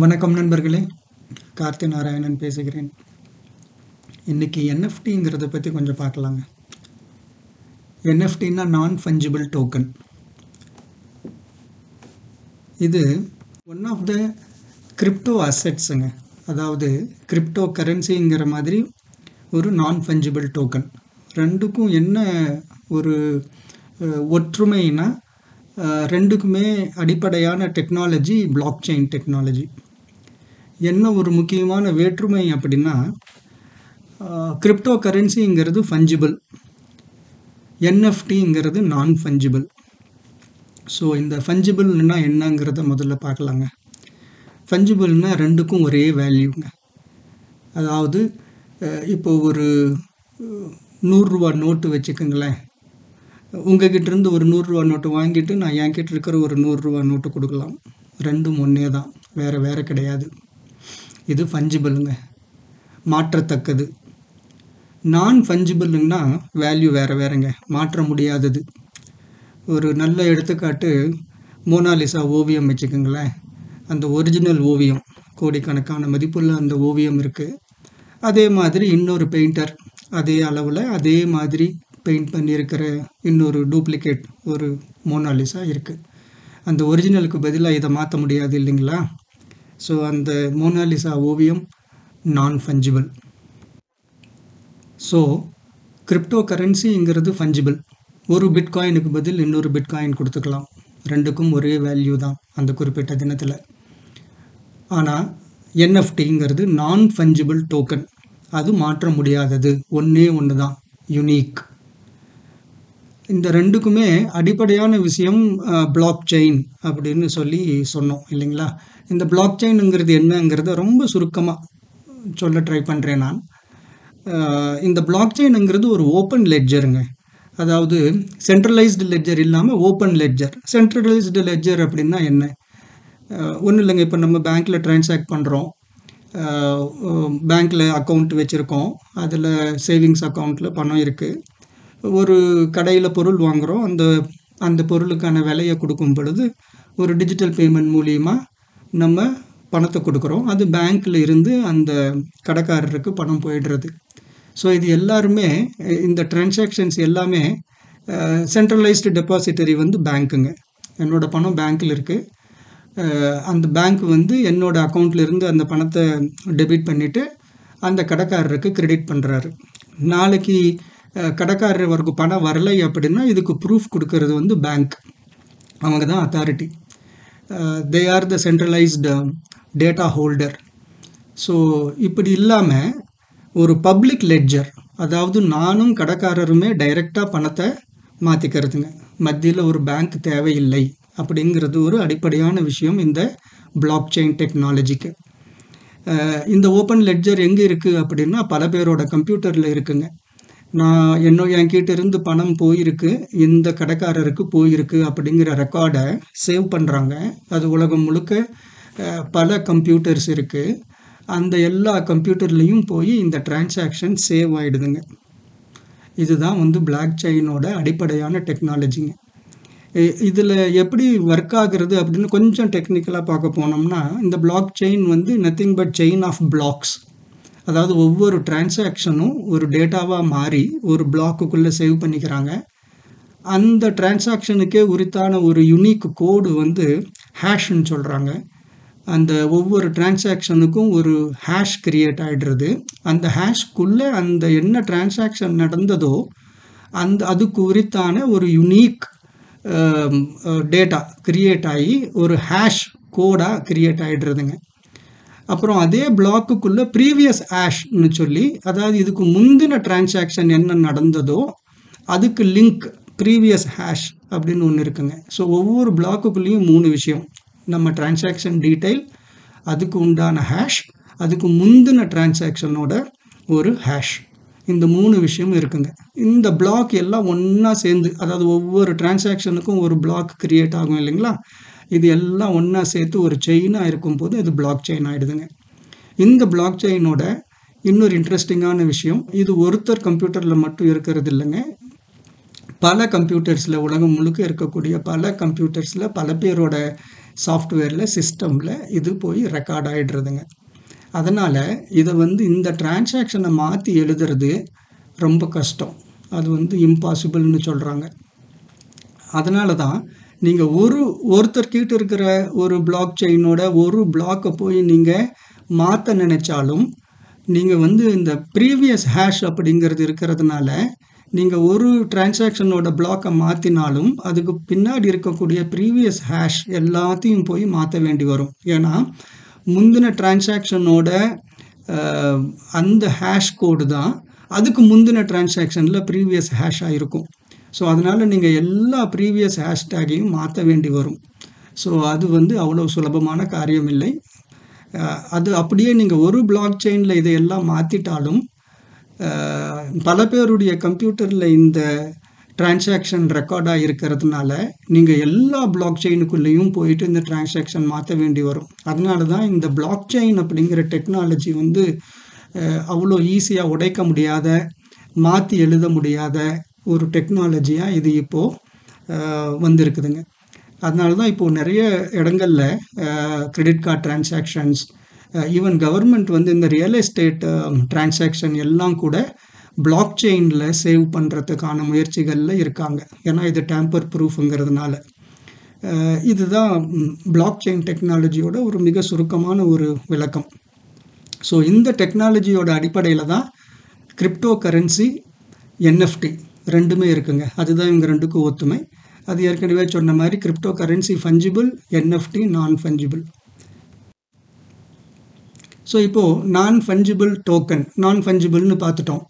வணக்கம் நண்பர்களே. கார்த்தி நாராயணன் பேசுகிறேன். இன்னைக்கு என்எஃப்டிங்கிறத பற்றி கொஞ்சம் பார்க்கலாங்க. என்எஃப்டின்னா நான் ஃபஞ்சிபிள் டோக்கன் இது ஒன் ஆஃப் த கிரிப்டோ அசெட்ஸுங்க அதாவது கிரிப்டோ கரன்சிங்கிற மாதிரி ஒரு நான் ஃபஞ்சிபிள் டோக்கன் ரெண்டுக்கும் என்ன ஒரு ஒற்றுமைன்னா ஒற்றுமைனா ரெண்டுக்குமே அடிப்படையான டெக்னாலஜி பிளாக் செயின் டெக்னாலஜி என்ன ஒரு முக்கியமான வேற்றுமை அப்படின்னா கிரிப்டோ கரன்சிங்கிறது ஃபஞ்சிபிள் என்எஃப்டிங்கிறது நான் ஃபஞ்சிபிள் ஸோ இந்த ஃபஞ்சிபிள்னா என்னங்கிறத முதல்ல பார்க்கலாங்க. ஃபஞ்சிபிள்னா ரெண்டுக்கும் ஒரே வேல்யூங்க அதாவது இப்போ ஒரு நூறுரூவா நோட்டு வச்சுக்கோங்களேன். உங்ககிட்டேருந்து ஒரு நூறுரூவா நோட்டு வாங்கிட்டு நான் என்கிட்ட இருக்கிற ஒரு நூறுரூவா நோட்டு கொடுக்கலாம். ரெண்டும் ஒன்றே தான். வேறு வேறு கிடையாது. இது ஃபஞ்சிபிளுங்க மாற்றத்தக்கது. நான் ஃபஞ்சிபிள்னா வேல்யூ வேறு வேறுங்க. மாற்ற முடியாதது. ஒரு நல்ல எடுத்துக்காட்டு மோனாலிசா ஓவியம் வச்சுக்கோங்களேன். அந்த ஒரிஜினல் ஓவியம் கோடிக்கணக்கான மதிப்புள்ள அந்த ஓவியம் இருக்குது அதே மாதிரி இன்னொரு பெயிண்டர் அதே அளவில் அதே மாதிரி பெயிண்ட் பண்ணியிருக்கிற இன்னொரு டூப்ளிகேட் ஒரு மோனாலிசா இருக்குது அந்த ஒரிஜினலுக்கு பதிலாக இதை மாற்ற முடியாது இல்லைங்களா? ஸோ அந்த மோனாலிசா ஓவியம் நான் ஃபஞ்சிபிள் ஸோ கிரிப்டோ கரன்சிங்கிறது ஃபஞ்சிபிள் ஒரு பிட்காயினுக்கு பதில் இன்னொரு பிட்காயின் கொடுத்துக்கலாம். ரெண்டுக்கும் ஒரே வேல்யூ தான் அந்த குறிப்பிட்ட தினத்தில். ஆனால் என்எஃப்டிங்கிறது நான் ஃபஞ்சிபிள் டோக்கன் அது மாற்ற முடியாதது. ஒன்றே ஒன்று தான் யுனீக் இந்த ரெண்டுக்குமே அடிப்படையான விஷயம் பிளாக் செயின் அப்படின்னு சொல்லி சொன்னோம் இல்லைங்களா? இந்த பிளாக் செயினுங்கிறது என்னங்கிறத ரொம்ப சுருக்கமாக சொல்ல ட்ரை பண்ணுறேன் நான். இந்த பிளாக் செயினுங்கிறது ஒரு ஓப்பன் லெட்ஜருங்க அதாவது சென்ட்ரலைஸ்டு லெட்ஜர் இல்லாமல் ஓப்பன் லெட்ஜர் சென்ட்ரலைஸ்டு லெட்ஜர் அப்படின்னா என்ன? ஒன்றும் இல்லைங்க. இப்போ நம்ம பேங்க்கில் ட்ரான்சாக்ட் பண்ணுறோம் பேங்க்கில் அக்கௌண்ட் வச்சுருக்கோம். அதில் சேவிங்ஸ் அக்கௌண்ட்டில் பணம் இருக்குது ஒரு கடையில் பொருள் வாங்குகிறோம் அந்த அந்த பொருளுக்கான விலையை கொடுக்கும் பொழுது ஒரு டிஜிட்டல் பேமெண்ட் மூலியமாக நம்ம பணத்தை கொடுக்குறோம். அது பேங்க்கில் இருந்து அந்த கடைக்காரருக்கு பணம் போயிடுறது. ஸோ இது எல்லாருமே இந்த டிரான்சாக்ஷன்ஸ் எல்லாமே சென்ட்ரலைஸ்டு டெபாசிட்டரி வந்து பேங்க்குங்க. என்னோட பணம் பேங்க்கில் இருக்குது அந்த பேங்க் வந்து என்னோட அக்கௌண்ட்லேருந்து அந்த பணத்தை டெபிட் பண்ணிவிட்டு அந்த கடைக்காரருக்கு கிரெடிட் பண்ணுறாரு நாளைக்கு கடைக்காரர் அவருக்கு பணம் வரலை அப்படின்னா இதுக்கு ப்ரூஃப் கொடுக்கறது வந்து பேங்க் அவங்க தான் authority they are the centralised data holder so இப்படி இல்லாமல் ஒரு பப்ளிக் லெட்ஜர் அதாவது நானும் கடைக்காரருமே டைரெக்டாக பணத்தை மாற்றிக்கிறதுங்க மத்தியில் ஒரு பேங்க் தேவையில்லை அப்படிங்கிறது ஒரு அடிப்படையான விஷயம் இந்த பிளாக் செயின் டெக்னாலஜிக்கு இந்த ஓப்பன் லெட்ஜர் எங்கே இருக்குது அப்படின்னா பல பேரோட கம்ப்யூட்டரில் இருக்குங்க. நான் என்னோ என்கிட்ட இருந்து பணம் போயிருக்கு இந்த கடைக்காரருக்கு போயிருக்கு அப்படிங்கிற ரெக்கார்டை சேவ் பண்ணுறாங்க அது உலகம் முழுக்க பல கம்ப்யூட்டர்ஸ் இருக்குது அந்த எல்லா கம்ப்யூட்டர்லேயும் போய் இந்த டிரான்சாக்ஷன் சேவ் ஆகிடுதுங்க இதுதான் வந்து பிளாக் செயினோட அடிப்படையான டெக்னாலஜிங்க இதில் எப்படி ஒர்க் ஆகுறது அப்படின்னு கொஞ்சம் டெக்னிக்கலாக பார்க்க போனோம்னா இந்த பிளாக் செயின் வந்து nothing but chain of blocks அதாவது ஒவ்வொரு டிரான்சாக்ஷனும் ஒரு டேட்டாவாக மாறி ஒரு பிளாக்குக்குள்ளே சேவ் பண்ணிக்கிறாங்க. அந்த டிரான்சாக்ஷனுக்கே உரித்தான ஒரு யுனிக் கோடு வந்து ஹேஷ்ன்னு சொல்கிறாங்க அந்த ஒவ்வொரு டிரான்சாக்ஷனுக்கும் ஒரு ஹேஷ் கிரியேட் ஆகிடுறது அந்த ஹேஷ்குள்ளே அந்த என்ன டிரான்சாக்ஷன் நடந்ததோ அந்த அதுக்கு உரித்தான ஒரு யுனீக் டேட்டா கிரியேட் ஆகி ஒரு ஹேஷ் கோடாக கிரியேட் ஆகிடுறதுங்க அப்புறம் அதே பிளாக்குக்குள்ளே ப்ரீவியஸ் ஆஷ்னு சொல்லி அதாவது இதுக்கு முந்தின டிரான்சாக்ஷன் என்ன நடந்ததோ அதுக்கு லிங்க் ப்ரீவியஸ் ஹேஷ் அப்படின்னு ஒன்று இருக்குங்க. ஸோ ஒவ்வொரு பிளாக்குக்குள்ளேயும் மூணு விஷயம். நம்ம டிரான்சாக்ஷன் டீட்டெயில் அதுக்கு உண்டான ஹேஷ் அதுக்கு முந்தின டிரான்சாக்ஷனோட ஒரு ஹேஷ் இந்த மூணு விஷயம் இருக்குங்க. இந்த பிளாக் எல்லாம் ஒன்றா சேர்ந்து அதாவது ஒவ்வொரு டிரான்சாக்ஷனுக்கும் ஒரு பிளாக் கிரியேட் ஆகும் இல்லைங்களா? இது எல்லாம் ஒன்றா சேர்த்து ஒரு செயினாக இருக்கும்போது அது பிளாக் செயின் ஆகிடுதுங்க இந்த பிளாக் செயினோட இன்னொரு இன்ட்ரெஸ்டிங்கான விஷயம் இது ஒருத்தர் கம்ப்யூட்டரில் மட்டும் இருக்கிறது இல்லைங்க. பல கம்ப்யூட்டர்ஸில் உலகம் முழுக்க இருக்கக்கூடிய பல கம்ப்யூட்டர்ஸில் பல பேரோட சாஃப்ட்வேரில் சிஸ்டமில் இது போய் ரெக்கார்ட் ஆகிடுறதுங்க அதனால் இதை வந்து இந்த டிரான்சாக்ஷனை மாற்றி எழுதுறது ரொம்ப கஷ்டம். அது வந்து இம்பாசிபிள்னு சொல்கிறாங்க அதனால தான் நீங்கள் ஒரு ஒருத்தர்கிட்ட இருக்கிற ஒரு பிளாக் செயினோட ஒரு பிளாக்கை போய் நீங்கள் மாற்ற நினச்சாலும் நீங்கள் வந்து இந்த ப்ரீவியஸ் ஹேஷ் அப்படிங்கிறது இருக்கிறதுனால நீங்கள் ஒரு டிரான்சாக்ஷனோட பிளாக்கை மாற்றினாலும் அதுக்கு பின்னாடி இருக்கக்கூடிய ப்ரீவியஸ் ஹேஷ் எல்லாத்தையும் போய் மாற்ற வேண்டி வரும். ஏன்னா முந்தின டிரான்சாக்ஷனோட அந்த ஹேஷ் கோடு தான் அதுக்கு முந்தின டிரான்சாக்ஷனில் ப்ரீவியஸ் ஹேஷாக இருக்கும் ஸோ அதனால் நீங்கள் எல்லா ப்ரீவியஸ் ஹேஷ்டேகையும் மாற்ற வேண்டி வரும். ஸோ அது வந்து அவ்வளோ சுலபமான காரியம் இல்லை அது அப்படியே நீங்கள் ஒரு பிளாக் செயினில் இதையெல்லாம் மாற்றிட்டாலும் பல பேருடைய கம்ப்யூட்டரில் இந்த டிரான்சாக்ஷன் ரெக்கார்டாக இருக்கிறதுனால நீங்கள் எல்லா பிளாக் செயினுக்குள்ளேயும் போயிட்டு இந்த டிரான்சாக்ஷன் மாற்ற வேண்டி வரும். அதனால தான் இந்த பிளாக் செயின் அப்படிங்கிற டெக்னாலஜி வந்து அவ்வளோ ஈஸியாக உடைக்க முடியாத மாற்றி எழுத முடியாத ஒரு டெக்னாலஜியாக இது இப்போது வந்திருக்குதுங்க. அதனால தான் இப்போது நிறைய இடங்களில் credit card transactions even government வந்து இந்த ரியல் எஸ்டேட் டிரான்சாக்ஷன் எல்லாம் கூட பிளாக் செயினில் சேவ் பண்ணுறதுக்கான முயற்சிகளில் இருக்காங்க. ஏன்னா இது டேம்பர் ப்ரூஃபுங்கிறதுனால இதுதான் பிளாக் செயின் டெக்னாலஜியோட ஒரு மிக சுருக்கமான ஒரு விளக்கம். ஸோ இந்த டெக்னாலஜியோட அடிப்படையில் தான் கிரிப்டோ கரன்சி என்எஃப்டி ரெண்டுமே இருக்குங்க. அதுதான் இவங்க ரெண்டுக்கும் ஒத்துமை. அது ஏற்கனவே சொன்ன மாதிரி cryptocurrency fungible NFT non fungible so இப்போது நான் ஃபஞ்சிபிள் டோக்கன் நான் ஃபஞ்சிபிள்னு பார்த்துட்டோம்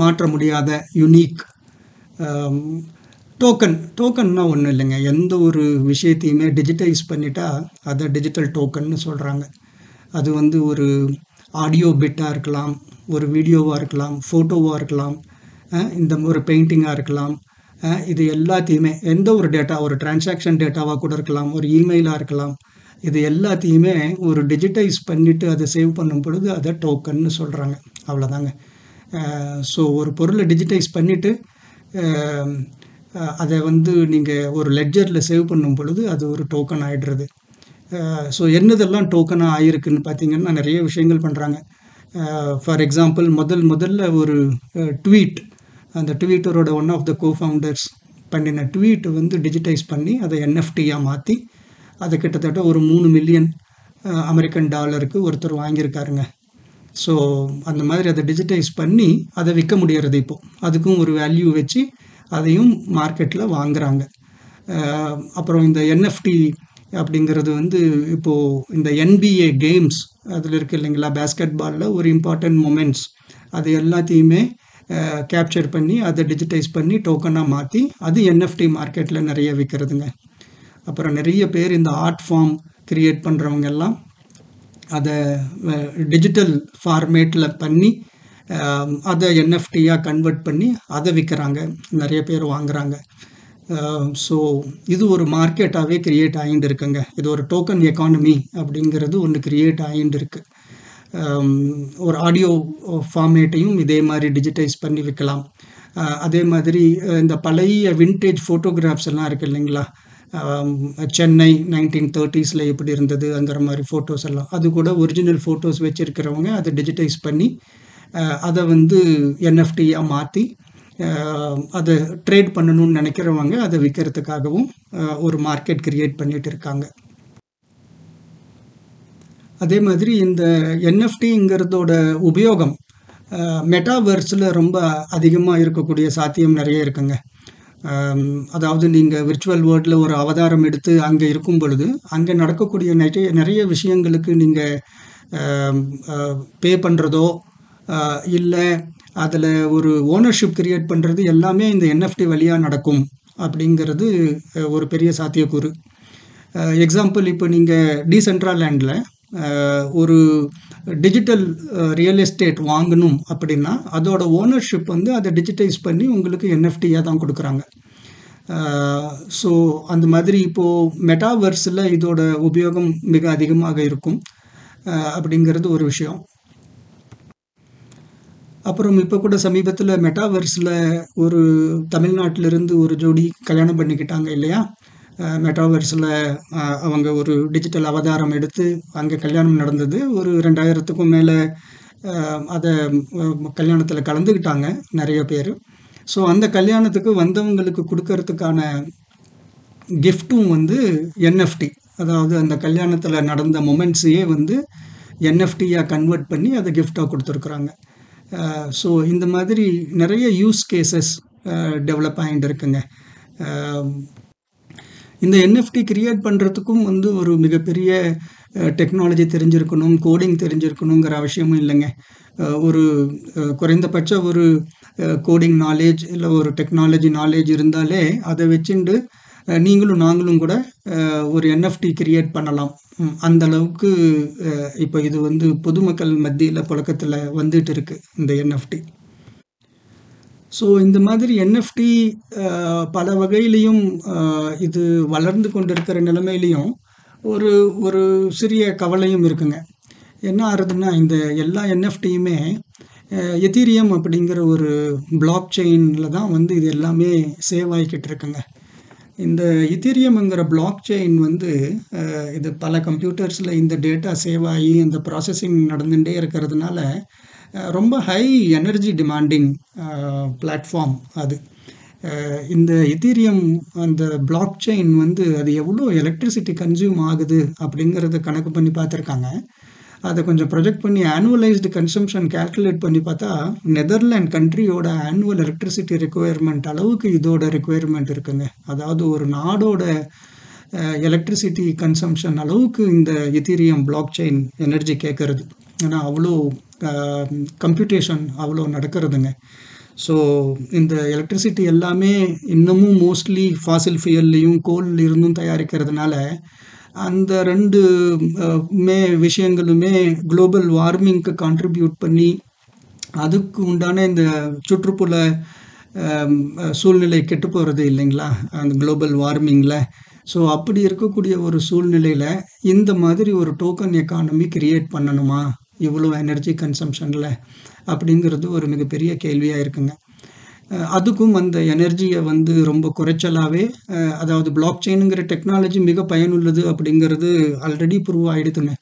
மாற்ற முடியாத யுனீக் டோக்கன் டோக்கன்னா ஒன்றும் இல்லைங்க. எந்த ஒரு விஷயத்தையுமே டிஜிட்டைஸ் பண்ணிட்டா அதை டிஜிட்டல் டோக்கன்னு சொல்கிறாங்க அது வந்து ஒரு ஆடியோ பிட்டாக இருக்கலாம் ஒரு வீடியோவாக இருக்கலாம் ஃபோட்டோவாக இருக்கலாம் இந்த ஒரு பெயிண்டிங்காக இருக்கலாம். இது எல்லாத்தையுமே எந்த ஒரு டேட்டா ஒரு டிரான்சாக்ஷன் டேட்டாவாக கூட இருக்கலாம் ஒரு இமெயிலாக இருக்கலாம். இது எல்லாத்தையுமே ஒரு டிஜிட்டைஸ் பண்ணிவிட்டு அதை சேவ் பண்ணும் பொழுது அதை டோக்கன்னு சொல்கிறாங்க அவ்வளோதாங்க ஸோ ஒரு பொருளை டிஜிட்டைஸ் பண்ணிவிட்டு அதை வந்து நீங்கள் ஒரு லெட்ஜரில் சேவ் பண்ணும் பொழுது அது ஒரு டோக்கன் ஆகிடுறது ஸோ என்னதெல்லாம் டோக்கனாக ஆகிருக்குன்னு பார்த்தீங்கன்னா நிறைய விஷயங்கள் பண்ணுறாங்க ஃபார் எக்ஸாம்பிள் முதல் முதல்ல ஒரு ட்வீட் அந்த ட்வீட்டரோட one of the cofounders பண்ணின ட்வீட் வந்து டிஜிட்டைஸ் பண்ணி அதை என்எஃப்டியாக மாற்றி அதை கிட்டத்தட்ட ஒரு மூணு மில்லியன் அமெரிக்கன் டாலருக்கு ஒருத்தர் வாங்கியிருக்காருங்க. ஸோ அந்த மாதிரி அதை டிஜிட்டைஸ் பண்ணி அதை விற்க முடியறது இப்போது அதுக்கும் ஒரு வேல்யூ வச்சு அதையும் மார்க்கெட்டில் வாங்குறாங்க. அப்புறம் இந்த என்எஃப்டி அப்படிங்கிறது வந்து இப்போது இந்த என்பிஏ கேம்ஸ் அதில் இருக்குது இல்லைங்களா பேஸ்கெட் பாலில் ஒரு இம்பார்ட்டண்ட் மொமெண்ட்ஸ் அது எல்லாத்தையுமே கேப்சர் பண்ணி அதை டிஜிட்டைஸ் பண்ணி டோக்கனாக மாற்றி அது என்எஃப்டி மார்க்கெட்டில் நிறைய விற்கிறதுங்க அப்புறம் நிறைய பேர் இந்த ஆர்ட் ஃபார்ம் க்ரியேட் பண்ணுறவங்க எல்லாம் அதை டிஜிட்டல் ஃபார்மேட்டில் பண்ணி அதை என்எஃப்டியாக கன்வெர்ட் பண்ணி அதை விற்கிறாங்க நிறைய பேர் வாங்குகிறாங்க ஸோ இது ஒரு மார்க்கெட்டாகவே க்ரியேட் ஆகிட்டு இருக்குங்க இது ஒரு டோக்கன் எக்கானமி அப்படிங்கிறது ஒன்று க்ரியேட் ஆகிட்டு இருக்குது ஒரு ஆடியோ ஃபார்மேட்டையும் இதே மாதிரி டிஜிட்டைஸ் பண்ணி விற்கலாம் அதே மாதிரி இந்த பழைய வின்டேஜ் ஃபோட்டோகிராஃப்ஸ் எல்லாம் இருக்குது இல்லைங்களா? சென்னை நைன்டீன் தேர்ட்டிஸில் எப்படி இருந்தது அங்கிற மாதிரி ஃபோட்டோஸ் எல்லாம். அது கூட ஒரிஜினல் ஃபோட்டோஸ் வச்சுருக்கிறவங்க அதை டிஜிட்டைஸ் பண்ணி அதை வந்து என்எஃப்டியாக மாற்றி அதை ட்ரேட் பண்ணணும்னு நினைக்கிறவங்க அதை விற்கிறதுக்காகவும் ஒரு மார்க்கெட் க்ரியேட் பண்ணிகிட்டு இருக்காங்க. அதே மாதிரி இந்த என்எஃப்டிங்கிறதோட உபயோகம் மெட்டாவர்ஸில் ரொம்ப அதிகமாக இருக்கக்கூடிய சாத்தியம் நிறைய இருக்குங்க. அதாவது நீங்கள் விர்ச்சுவல் வேர்ல்டில் ஒரு அவதாரம் எடுத்து அங்கே இருக்கும் பொழுது அங்கே நடக்கக்கூடிய நிறைய நிறைய விஷயங்களுக்கு நீங்கள் பே பண்ணுறதோ இல்லை அதில் ஒரு ஓனர்ஷிப் கிரியேட் பண்ணுறது எல்லாமே இந்த என்எஃப்டி வழியாக நடக்கும் அப்படிங்கிறது ஒரு பெரிய சாத்தியக்கூறு. எக்ஸாம்பிள் இப்போ நீங்கள் டீசென்ட்ரா லேண்டில் ஒரு டிஜிட்டல் ரியல் எஸ்டேட் வாங்கணும் அப்படின்னா அதோட ஓனர்ஷிப் வந்து அதை டிஜிட்டைஸ் பண்ணி உங்களுக்கு என்எஃப்டியாக தான் கொடுக்குறாங்க. ஸோ அந்த மாதிரி இப்போது மெட்டாவர்ஸில் இதோட உபயோகம் மிக அதிகமாக இருக்கும். அப்படிங்கிறது ஒரு விஷயம். அப்புறம் இப்போ கூட சமீபத்தில் மெட்டாவர்ஸில் ஒரு தமிழ்நாட்டிலிருந்து ஒரு ஜோடி கல்யாணம் பண்ணிக்கிட்டாங்க இல்லையா? மெட்டாவர்ஸில் அவங்க ஒரு டிஜிட்டல் அவதாரம் எடுத்து அங்கே கல்யாணம் நடந்தது. ஒரு ரெண்டாயிரத்துக்கும் மேலே அதை கல்யாணத்தில் கலந்துக்கிட்டாங்க நிறைய பேர். ஸோ அந்த கல்யாணத்துக்கு வந்தவங்களுக்கு கொடுக்கறதுக்கான கிஃப்ட்டும் வந்து என்எஃப்டி அதாவது அந்த கல்யாணத்தில் நடந்த மொமெண்ட்ஸையே வந்து என்எஃப்டியாக கன்வெர்ட் பண்ணி அதை கிஃப்டாக கொடுத்துருக்குறாங்க. ஸோ இந்த மாதிரி நிறைய யூஸ் கேசஸ் டெவலப் ஆகிட்டு இருக்குங்க. இந்த என்எஃப்டி கிரியேட் பண்ணுறதுக்கும் வந்து ஒரு மிகப்பெரிய டெக்னாலஜி தெரிஞ்சிருக்கணும் கோடிங் தெரிஞ்சிருக்கணுங்கிற அவசியமும் இல்லைங்க. ஒரு குறைந்தபட்ச ஒரு கோடிங் நாலேஜ் இல்லை ஒரு டெக்னாலஜி நாலேஜ் இருந்தாலே அதை வச்சுண்டு நீங்களும் நாங்களும் கூட ஒரு என்எஃப்டி கிரியேட் பண்ணலாம். அந்த அளவுக்கு இப்போ இது வந்து பொதுமக்கள் மத்தியில் புழக்கத்தில் வந்துட்டு இருக்கு இந்த என்எஃப்டி ஸோ இந்த மாதிரி என்எஃப்டி பல வகையிலையும் இது வளர்ந்து கொண்டிருக்கிற நிலைமையிலையும் ஒரு ஒரு சிறிய கவலையும் இருக்குங்க. என்ன ஆறுதுன்னா இந்த எல்லா என்எஃப்டியுமே எத்தீரியம் அப்படிங்கிற ஒரு பிளாக் செயினில் தான் வந்து இது எல்லாமே சேவ் ஆகிக்கிட்டு இருக்குங்க. இந்த இத்தீரியம்ங்கிற பிளாக் செயின் வந்து இது பல கம்ப்யூட்டர்ஸில் இந்த டேட்டா சேவ் ஆகி இந்த ப்ராசஸிங் நடந்துகிட்டே இருக்கிறதுனால ரொம்ப ஹை எனர்ஜி டிமாண்டிங் பிளாட்ஃபார்ம் அது. இந்த எத்தீரியம் அந்த பிளாக் செயின் வந்து அது எவ்வளோ எலக்ட்ரிசிட்டி கன்சியூம் ஆகுது அப்படிங்கிறத கணக்கு பண்ணி பார்த்துருக்காங்க. அதை கொஞ்சம் ப்ரொஜெக்ட் பண்ணி ஆனுவலைஸ்டு கன்சம்ஷன் கேல்குலேட் பண்ணி பார்த்தா நெதர்லாண்ட் கண்ட்ரியோட ஆனுவல் எலக்ட்ரிசிட்டி ரெக்குயர்மெண்ட் அளவுக்கு இதோட ரெக்குயர்மெண்ட் இருக்குங்க. அதாவது ஒரு நாடோட எலக்ட்ரிசிட்டி கன்சம்ஷன் அளவுக்கு இந்த எத்தீரியம் பிளாக் செயின் எனர்ஜி கேட்கறது ஏன்னா அவ்வளோ கம்ப்யூட்டேஷன் அவ்வளோ நடக்கிறதுங்க. ஸோ இந்த எலக்ட்ரிசிட்டி எல்லாமே இன்னமும் மோஸ்ட்லி ஃபாசில் ஃபியல்லையும் கோல் இருந்தும் தயாரிக்கிறதுனால அந்த ரெண்டு மே விஷயங்களுமே குளோபல் வார்மிங்க்கு கான்ட்ரிபியூட் பண்ணி அதுக்கு உண்டான இந்த சுற்றுப்புற சூழ்நிலை கெட்டு போகிறது இல்லைங்களா? அந்த குளோபல் வார்மிங்கில் ஸோ அப்படி இருக்கக்கூடிய ஒரு சூழ்நிலையில் இந்த மாதிரி ஒரு டோக்கன் எக்கானமி கிரியேட் பண்ணணுமா? இவ்வளோ எனர்ஜி கன்சம்ஷனில் அப்படிங்கிறது ஒரு மிகப்பெரிய கேள்வியாக இருக்குங்க. அதுக்கும் அந்த எனர்ஜியை வந்து ரொம்ப குறைச்சலாகவே அதாவது பிளாக் செயினுங்கிற டெக்னாலஜி மிக பயனுள்ளது அப்படிங்கிறது ஆல்ரெடி ப்ரூவ் ஆகிடுதுங்க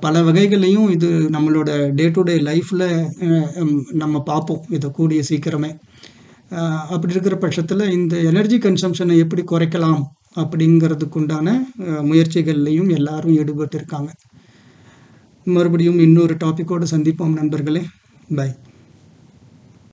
பல வகைகளையும் இது நம்மளோட டே டு டே லைஃப்பில் நம்ம பார்ப்போம் இதை கூடிய சீக்கிரமே. அப்படி இருக்கிற பட்சத்தில் இந்த எனர்ஜி கன்சம்ஷனை எப்படி குறைக்கலாம் அப்படிங்கிறதுக்குண்டான முயற்சிகள்லையும் எல்லாரும் ஈடுபட்டு இருக்காங்க மறுபடியும் இன்னொரு டாப்பிக்கோடு சந்திப்போம் நண்பர்களே. பை